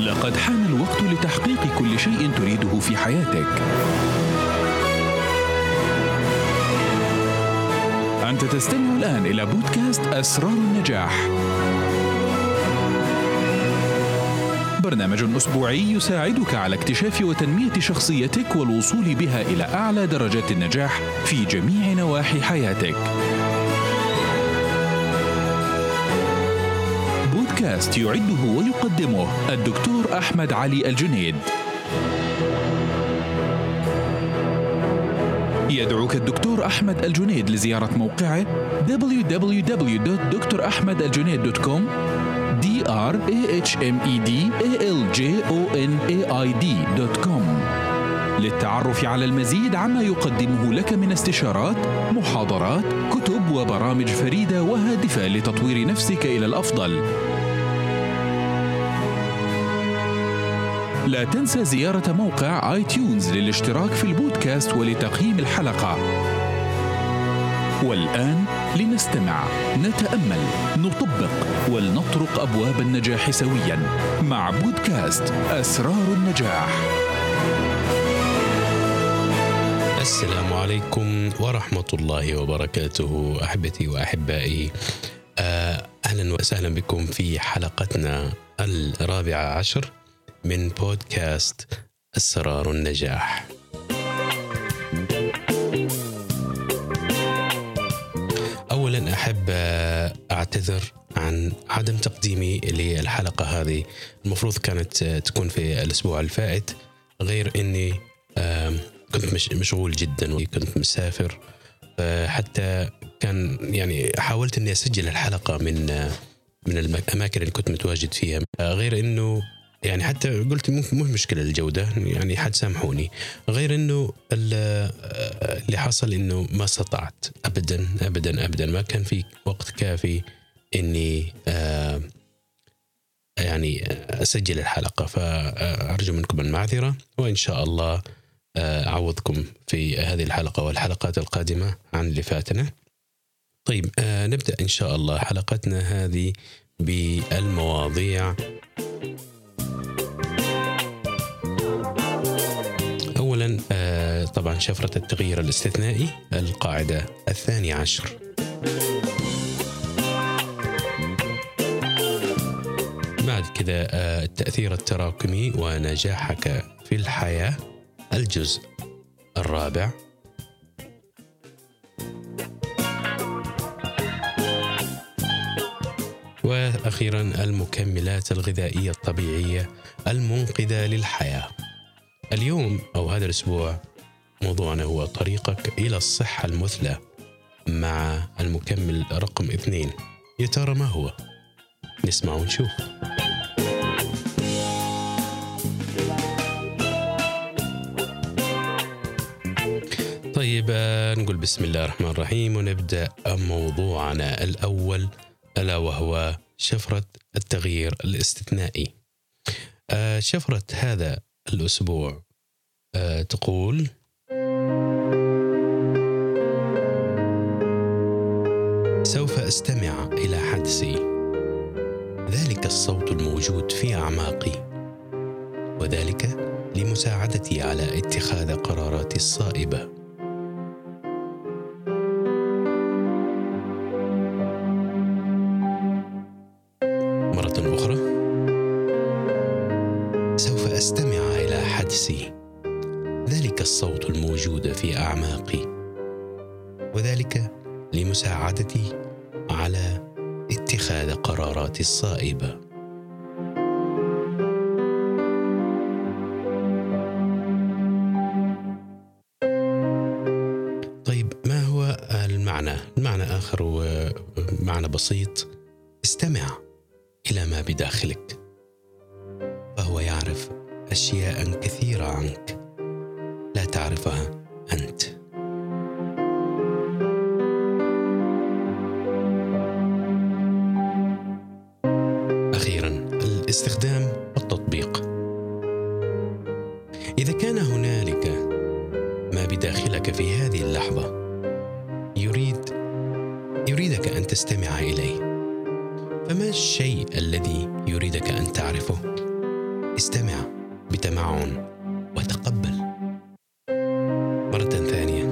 لقد حان الوقت لتحقيق كل شيء تريده في حياتك أنت تستمع الآن إلى بودكاست أسرار النجاح برنامج أسبوعي يساعدك على اكتشاف وتنمية شخصيتك والوصول بها إلى أعلى درجات النجاح في جميع نواحي حياتك. بودكاست يعده ويقدمه الدكتور أحمد علي الجنيد. يدعوك الدكتور أحمد الجنيد لزيارة موقعه www.drahmedaljunaid.com d r a h m e d a l j o n a i d دوت كوم للتعرف على المزيد عما يقدمه لك من استشارات محاضرات كتب وبرامج فريدة وهادفة لتطوير نفسك إلى الأفضل. لا تنسى زيارة موقع اي تيونز للاشتراك في البودكاست ولتقييم الحلقة. والآن لنستمع. نتأمل. نطبق. ولنطرق أبواب النجاح سويا. مع بودكاست أسرار النجاح. السلام عليكم ورحمة الله وبركاته أحبتي وأحبائي. آه، أهلا وسهلا بكم في حلقتنا الرابعة عشر. من بودكاست أسرار النجاح. اولا أحب أعتذر عن عدم تقديمي للحلقة هذه. المفروض كانت تكون في الأسبوع الفائت. غير إني كنت مش مشغول جدا وكنت مسافر. حتى كان يعني حاولت إني أسجل الحلقة من من الاماكن اللي كنت متواجد فيها. غير إنه يعني حتى قلت مو مو مشكلة الجودة يعني حتسامحوني غير إنه اللي حصل إنه ما استطعت ابدا ابدا ابدا. ما كان في وقت كافي إني آه يعني أسجل الحلقة. فأرجو منكم المعذرة وإن شاء الله أعوضكم في هذه الحلقة والحلقات القادمة عن اللي فاتنا. طيب آه نبدأ إن شاء الله حلقتنا هذه بالمواضيع طبعا شفرة التغيير الاستثنائي القاعدة الثانية عشر. بعد كذا التأثير التراكمي ونجاحك في الحياة. الجزء الرابع. وأخيرا المكملات الغذائية الطبيعية المنقذة للحياة. اليوم أو هذا الأسبوع موضوعنا هو طريقك إلى الصحة المثلى مع المكمل رقم اثنين يا ترى ما هو؟ نسمع ونشوف طيب نقول بسم الله الرحمن الرحيم ونبدأ موضوعنا الأول ألا وهو شفرة التغيير الاستثنائي. شفرة هذا الأسبوع أه تقول حدسي ذلك الصوت الموجود في أعماقي. وذلك لمساعدتي على اتخاذ قراراتي الصائبة. الصائبة. طيب ما هو المعنى؟ المعنى آخر ومعنى بسيط. استمع إلى ما بداخلك. فهو يعرف أشياء كثيرة عنك. لا تعرفها أنت. الاستخدام والتطبيق إذا كان هنالك ما بداخلك في هذه اللحظة يريد يريدك أن تستمع إليه. فما الشيء الذي يريدك أن تعرفه؟ استمع بتمعن وتقبل. مرة ثانية.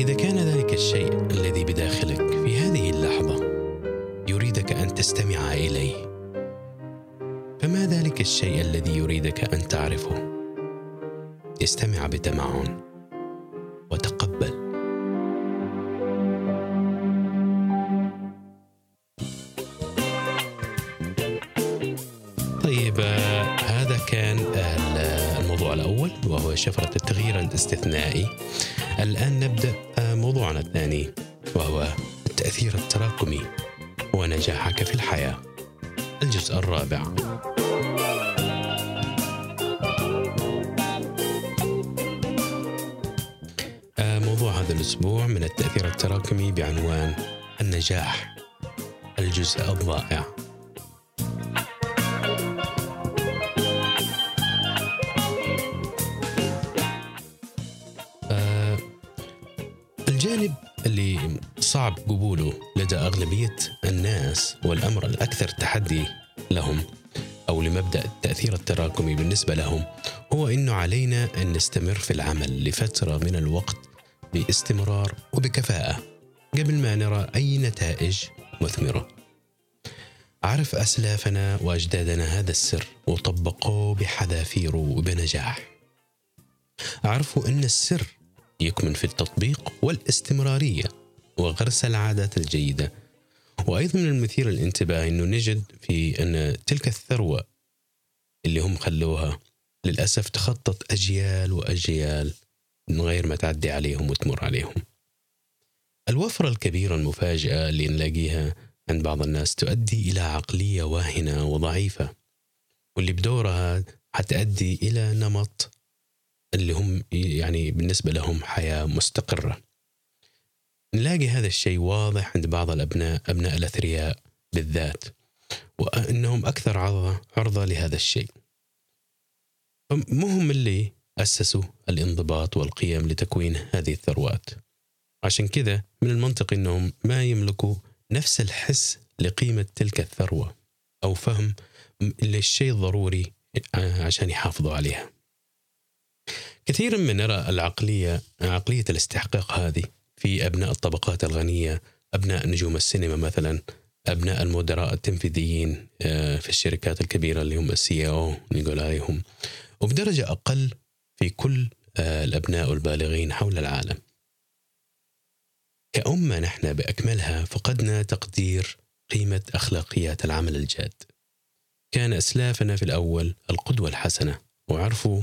إذا كان ذلك الشيء الذي بداخلك في هذه اللحظة يريدك أن تستمع ذلك الشيء الذي يريدك أن تعرفه. استمع بتمعن وتقبل. طيب آه، هذا كان ال- الموضوع الأول وهو شفرة التغيير الاستثنائي. الآن نبدأ آه، موضوعنا الثاني وهو التأثير التراكمي ونجاحك في الحياة. الجزء الرابع. الأسبوع من التأثير التراكمي بعنوان النجاح الجزء الضائع. آه، الجانب اللي صعب قبوله لدى أغلبية الناس والأمر الأكثر تحدي لهم أو لمبدأ التأثير التراكمي بالنسبة لهم هو أنه علينا أن نستمر في العمل لفترة من الوقت باستمرار وبكفاءة قبل ما نرى أي نتائج مثمرة. عرف أسلافنا وأجدادنا هذا السر وطبقوه بحذافيره وبنجاح. عرفوا أن السر يكمن في التطبيق والاستمرارية وغرس العادات الجيدة. وأيضا من المثير للانتباه أنه نجد في أن تلك الثروة اللي هم خلوها للأسف تخطط أجيال وأجيال من غير ما تعدي عليهم وتمر عليهم. الوفرة الكبيرة المفاجئة اللي نلاقيها عند بعض الناس تؤدي إلى عقلية واهنة وضعيفة واللي بدورها حتؤدي إلى نمط اللي هم يعني بالنسبة لهم حياة مستقرة. نلاقي هذا الشيء واضح عند بعض الأبناء أبناء الأثرياء بالذات وأنهم أكثر عرضة, عرضة لهذا الشيء. مهم اللي أسسوا الانضباط والقيم لتكوين هذه الثروات. عشان كذا من المنطق أنهم ما يملكوا نفس الحس لقيمة تلك الثروة أو فهم للشيء الضروري عشان يحافظوا عليها. كثيرا ما نرى العقلية عقلية الاستحقاق هذه في أبناء الطبقات الغنية أبناء نجوم السينما مثلا أبناء المدراء التنفيذيين في الشركات الكبيرة اللي هم السي أو نقول عليهم وبدرجة أقل في كل الأبناء البالغين حول العالم. كأمة نحن بأكملها فقدنا تقدير قيمة أخلاقيات العمل الجاد. كان أسلافنا في الأول القدوة الحسنة وعرفوا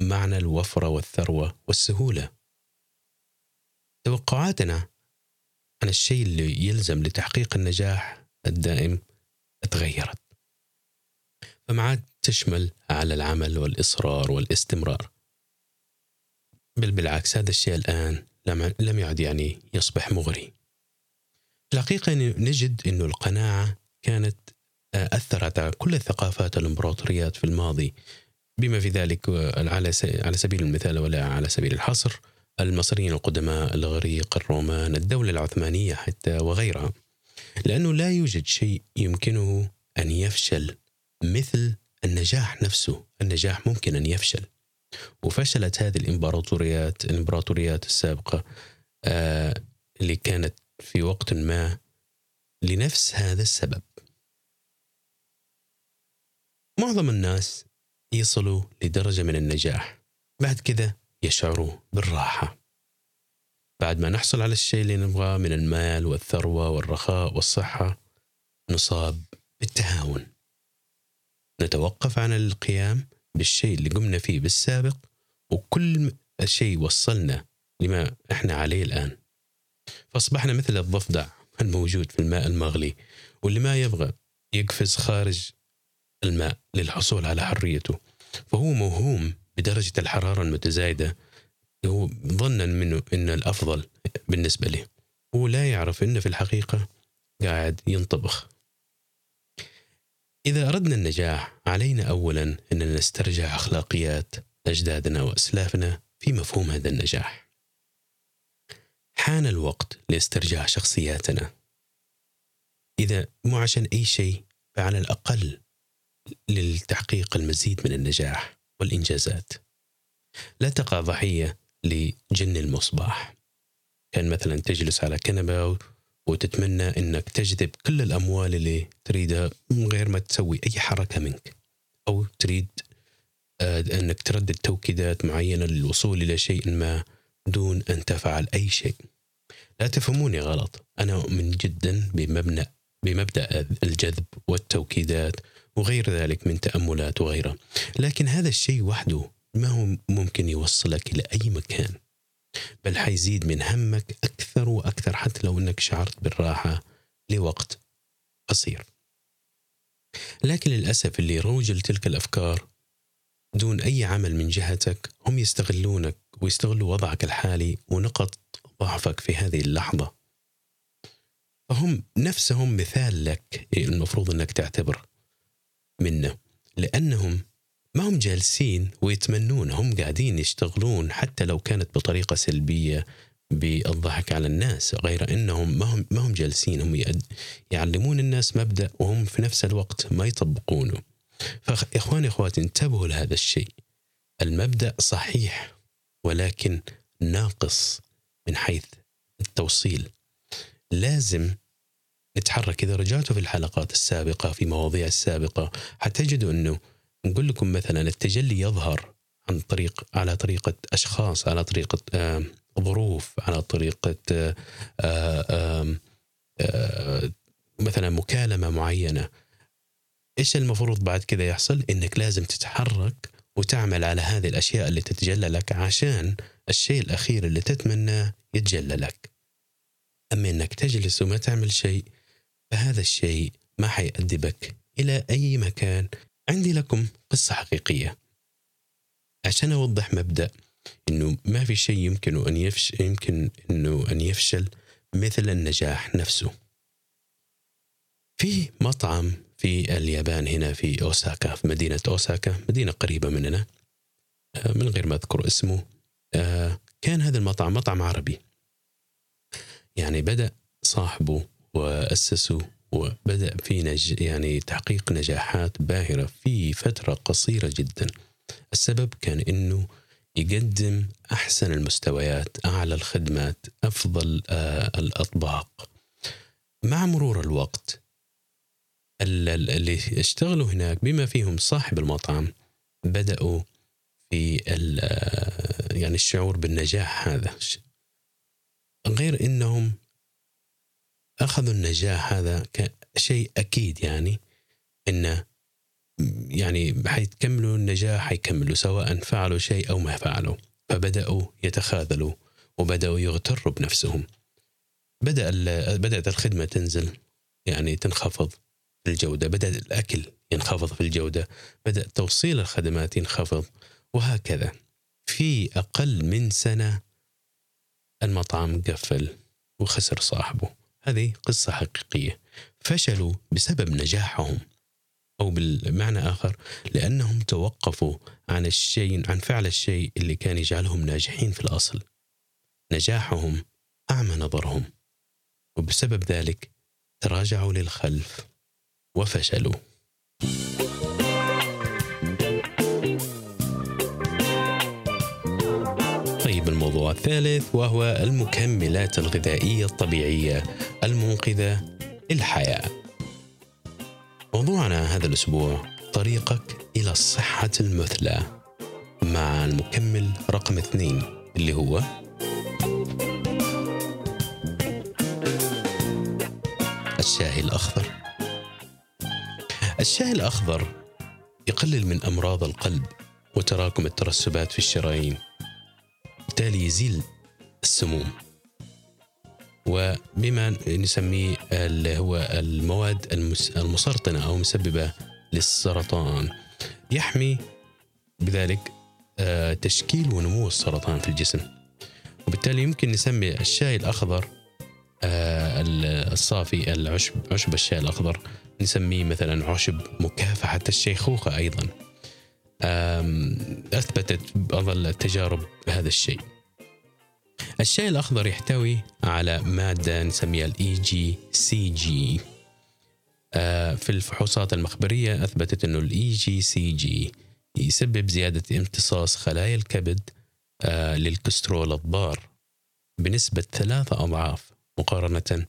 معنى الوفرة والثروة والسهولة. توقعاتنا عن الشيء اللي يلزم لتحقيق النجاح الدائم تغيرت. فما عاد تشمل على العمل والإصرار والاستمرار. بل بالعكس هذا الشيء الآن لم يعد يعني يصبح مغري. الحقيقة نجد أن القناعة كانت أثرت على كل الثقافات الإمبراطوريات في الماضي بما في ذلك على سبيل المثال ولا على سبيل الحصر المصريين القدماء الإغريق الرومان الدولة العثمانية حتى وغيرها. لأنه لا يوجد شيء يمكنه أن يفشل مثل النجاح نفسه. النجاح ممكن أن يفشل. وفشلت هذه الإمبراطوريات الإمبراطوريات السابقة آه اللي كانت في وقت ما لنفس هذا السبب. معظم الناس يصلوا لدرجة من النجاح بعد كذا يشعروا بالراحة. بعد ما نحصل على الشيء اللي نبغاه من المال والثروة والرخاء والصحة نصاب بالتهاون. نتوقف عن القيام بالشيء اللي قمنا فيه بالسابق وكل شيء وصلنا لما إحنا عليه الآن. فأصبحنا مثل الضفدع الموجود في الماء المغلي واللي ما يبغى يقفز خارج الماء للحصول على حريته. فهو موهوم بدرجة الحرارة المتزايدة هو ظنا منه أن الأفضل بالنسبة له. هو لا يعرف أنه في الحقيقة قاعد ينطبخ. إذا أردنا النجاح علينا أولا أن نسترجع أخلاقيات أجدادنا وأسلافنا في مفهوم هذا النجاح. حان الوقت لاسترجاع شخصياتنا. إذا مو عشان أي شيء فعلى الأقل للتحقيق المزيد من النجاح والإنجازات. لا تقع ضحية لجن المصباح. كان مثلا تجلس على كنبة وتتمنى أنك تجذب كل الأموال اللي تريدها من غير ما تسوي أي حركة منك. أو تريد آه، أنك تردد توكيدات معينة للوصول إلى شيء ما دون أن تفعل أي شيء. لا تفهموني غلط. أنا أؤمن جدا بمبنى بمبدأ الجذب والتوكيدات وغير ذلك من تأملات وغيرها. لكن هذا الشيء وحده ما هو ممكن يوصلك إلى أي مكان. بل حيزيد من همك أكثر وأكثر حتى لو أنك شعرت بالراحة لوقت قصير. لكن للأسف اللي يروج لتلك الأفكار دون أي عمل من جهتك هم يستغلونك ويستغلوا وضعك الحالي ونقط ضعفك في هذه اللحظة. فهم نفسهم مثال لك المفروض أنك تعتبر منه لأنهم ما هم جالسين ويتمنون هم قاعدين يشتغلون حتى لو كانت بطريقة سلبية بالضحك على الناس غير إنهم ما هم ما هم جالسين هم يعلمون الناس مبدأ وهم في نفس الوقت ما يطبقونه. فاخواني إخواتي انتبهوا لهذا الشيء. المبدأ صحيح ولكن ناقص من حيث التوصيل. لازم نتحرك إذا رجعتوا في الحلقات السابقة في مواضيع السابقة حتجدوا إنه نقول لكم مثلا التجلي يظهر عن طريق على طريقة أشخاص على طريقة آه ظروف على طريقة آه، آه، مثلا مكالمة معينة. إيش المفروض بعد كذا يحصل؟ إنك لازم تتحرك وتعمل على هذه الأشياء اللي تتجلى لك عشان الشيء الأخير اللي تتمناه يتجلى لك. أما إنك تجلس وما تعمل شيء فهذا الشيء ما حيؤدي بك إلى أي مكان عندي لكم قصة حقيقية عشان أوضح مبدأ إنه ما في شيء يمكن أن يفشل يمكن إنه أن يفشل مثل النجاح نفسه. في مطعم في اليابان هنا في أوساكا في مدينة أوساكا مدينة قريبة مننا آه، من غير ما أذكر اسمه آه، كان هذا المطعم مطعم عربي. يعني بدأ صاحبه وأسسه وبدأ في نج يعني تحقيق نجاحات باهرة في فترة قصيرة جدا. السبب كان إنه يقدم أحسن المستويات أعلى الخدمات أفضل آه، الأطباق مع مرور الوقت اللي اشتغلوا هناك بما فيهم صاحب المطعم بدأوا في آه، يعني الشعور بالنجاح هذا غير إنهم اخذوا النجاح هذا كشيء أكيد يعني انه يعني حيكملوا النجاح حيكملوا سواء فعلوا شيء أو ما فعلوا. فبدأوا يتخاذلوا وبدأوا يغتروا بنفسهم. بدأ بدأت الخدمة تنزل يعني تنخفض في الجودة. بدأ الأكل ينخفض في الجودة. بدأ توصيل الخدمات ينخفض. وهكذا. في أقل من سنة المطعم قفل وخسر صاحبه. هذه قصة حقيقية. فشلوا بسبب نجاحهم. أو بالمعنى آخر لأنهم توقفوا عن الشيء عن فعل الشيء اللي كان يجعلهم ناجحين في الأصل. نجاحهم أعمى نظرهم. وبسبب ذلك تراجعوا للخلف وفشلوا. الموضوع الثالث وهو المكملات الغذائية الطبيعية المنقذة للحياة. موضوعنا هذا الأسبوع طريقك إلى الصحة المثلى مع المكمل رقم اثنين اللي هو الشاي الأخضر. الشاي الأخضر يقلل من أمراض القلب وتراكم الترسبات في الشرايين. بالتالي يزيل السموم. وبما نسميه اللي هو المواد المسرطنة أو مسببة للسرطان يحمي بذلك آه، تشكيل ونمو السرطان في الجسم. وبالتالي يمكن نسمي الشاي الأخضر آه، الصافي العشب عشب الشاي الأخضر. نسميه مثلا عشب مكافحة الشيخوخة أيضا. أثبتت بعض التجارب هذا الشيء. الشاي الأخضر يحتوي على مادة نسميها ال EGCG في الفحوصات المخبرية أثبتت إنه ال EGCG يسبب زيادة امتصاص خلايا الكبد آه، للكسترول الضار بنسبة ثلاثة أضعاف مقارنة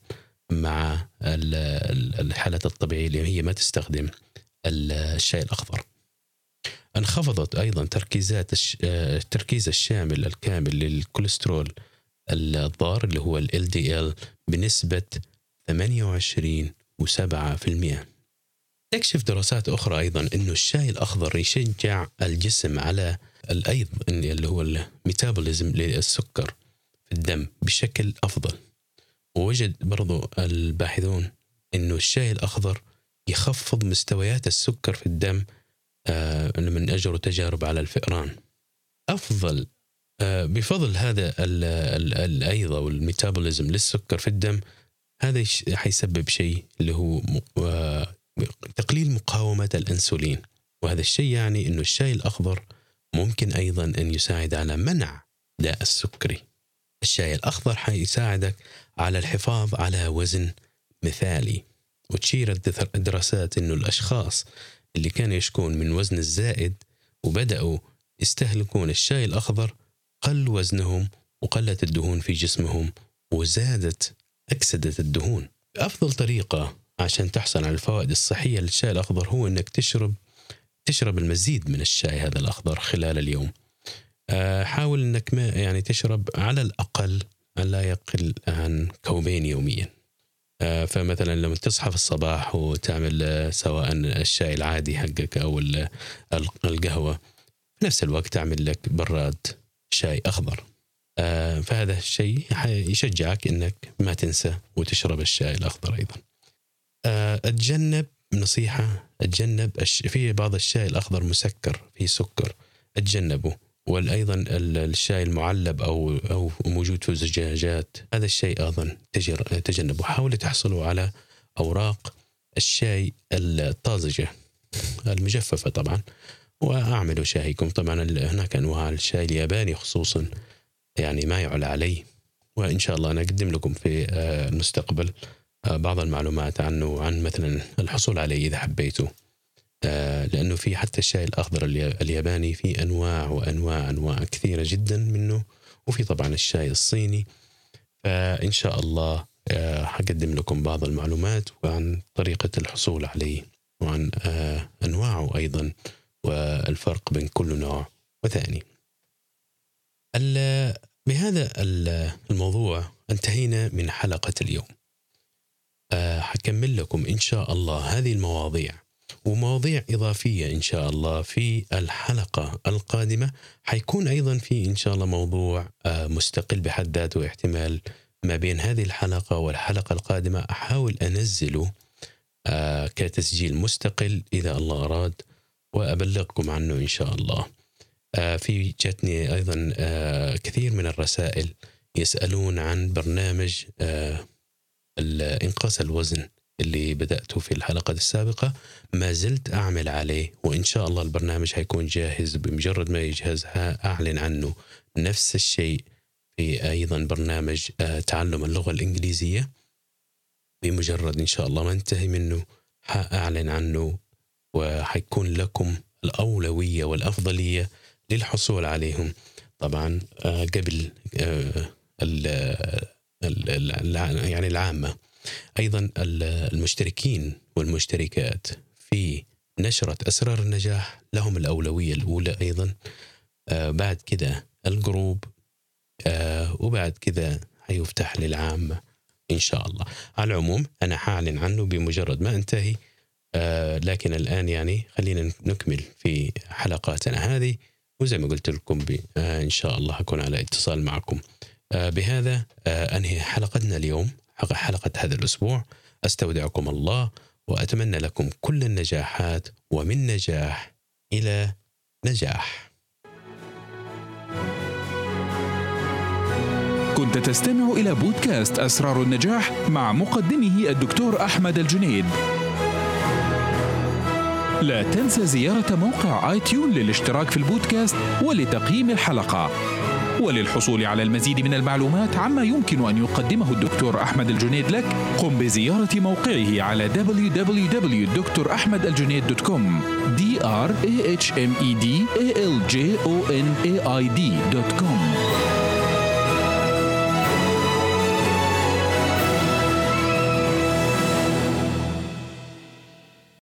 مع الحالة الطبيعية اللي هي ما تستخدم الشاي الأخضر. انخفضت أيضا تركيزات التركيز الشامل الكامل للكوليسترول الضار اللي هو ال LDL بنسبة 28 و7% تكشف دراسات أخرى أيضا أنه الشاي الأخضر يشجع الجسم على الأيض اللي هو الميتابوليزم للسكر في الدم بشكل أفضل. ووجد برضو الباحثون إنه الشاي الأخضر يخفض مستويات السكر في الدم آه من اجروا تجارب على الفئران. أفضل آه بفضل هذا الايضه والميتابوليزم للسكر في الدم هذا حيسبب شيء اللي هو آه تقليل مقاومة الإنسولين. وهذا الشيء يعني إنه الشاي الأخضر ممكن أيضا أن يساعد على منع داء السكري. الشاي الأخضر حيساعدك على الحفاظ على وزن مثالي. وتشير الدراسات أنه الأشخاص اللي كانوا يشكون من وزن الزائد وبدأوا يستهلكون الشاي الأخضر قل وزنهم وقلت الدهون في جسمهم وزادت أكسدة الدهون. أفضل طريقة عشان تحصل على الفوائد الصحية للشاي الأخضر هو أنك تشرب تشرب المزيد من الشاي هذا الأخضر خلال اليوم. آه، حاول إنك ما يعني تشرب على الأقل لا يقل عن كوبين يوميا. فمثلا لما تصحى في الصباح وتعمل آه، سواء الشاي العادي حقك أو القهوة في نفس الوقت تعمل لك براد شاي أخضر. فهذا الشيء يشجعك إنك ما تنسى وتشرب الشاي الأخضر أيضا. أتجنب نصيحة أتجنب في بعض الشاي الأخضر مسكر فيه سكر أتجنبه. وأيضا الشاي المعلب أو أو موجود في زجاجات هذا الشيء أيضا تجنبوا حاولوا تحصلوا على أوراق الشاي الطازجة المجففة طبعا. وأعملوا شايكم. طبعا هناك أنواع الشاي الياباني خصوصا يعني ما يعلى عليه. وإن شاء الله أنا اقدم لكم في آه، المستقبل آه، بعض المعلومات عنه عن مثلا الحصول عليه إذا حبيتوا لأنه في حتى الشاي الأخضر الياباني في أنواع وأنواع أنواع كثيرة جدا منه وفي طبعا الشاي الصيني فإن شاء الله آه، حقدم لكم بعض المعلومات وعن طريقة الحصول عليه وعن آه، أنواعه أيضا والفرق بين كل نوع وثاني. بهذا الموضوع انتهينا من حلقة اليوم. حكمل لكم إن شاء الله هذه المواضيع ومواضيع إضافية إن شاء الله في الحلقة القادمة. حيكون أيضا في إن شاء الله موضوع آه، مستقل بحد ذاته احتمال ما بين هذه الحلقة والحلقة القادمة. أحاول أنزله آه، كتسجيل مستقل إذا الله أراد وأبلغكم عنه إن شاء الله. آه، في جاتني أيضا كثير من الرسائل يسألون عن برنامج إنقاص الوزن. اللي بدأته في الحلقة السابقة. ما زلت أعمل عليه وإن شاء الله البرنامج حيكون جاهز بمجرد ما يجهز. أعلن عنه نفس الشيء في أيضا برنامج آه، تعلم اللغة الإنجليزية. بمجرد إن شاء الله ما انتهي منه حأعلن عنه وحيكون لكم الأولوية والأفضلية للحصول عليهم. طبعا آه، قبل آه، يعني العامة. أيضا المشتركين والمشتركات في نشرة أسرار النجاح لهم الأولوية الأولى أيضا. آه بعد كذا الجروب آه وبعد كذا حيفتح للعامة إن شاء الله. على العموم أنا حاعلن عنه بمجرد ما أنتهي. آه لكن الآن يعني خلينا نكمل في حلقاتنا هذه وزي ما قلت لكم آه إن شاء الله أكون على اتصال معكم. آه بهذا آه أنهي حلقتنا اليوم. حلقة هذا الأسبوع. أستودعكم الله وأتمنى لكم كل النجاحات ومن نجاح إلى نجاح. كنت تستمع إلى بودكاست أسرار النجاح مع مقدمه الدكتور أحمد الجنيد. لا تنسى زيارة موقع آي تيون للاشتراك في البودكاست ولتقييم الحلقة. وللحصول على المزيد من المعلومات عما يمكن أن يقدمه الدكتور أحمد الجنيد لك. قم بزيارة موقعه على www.draxmedaljunaid.com d r a h m e d a l j o n a i d.com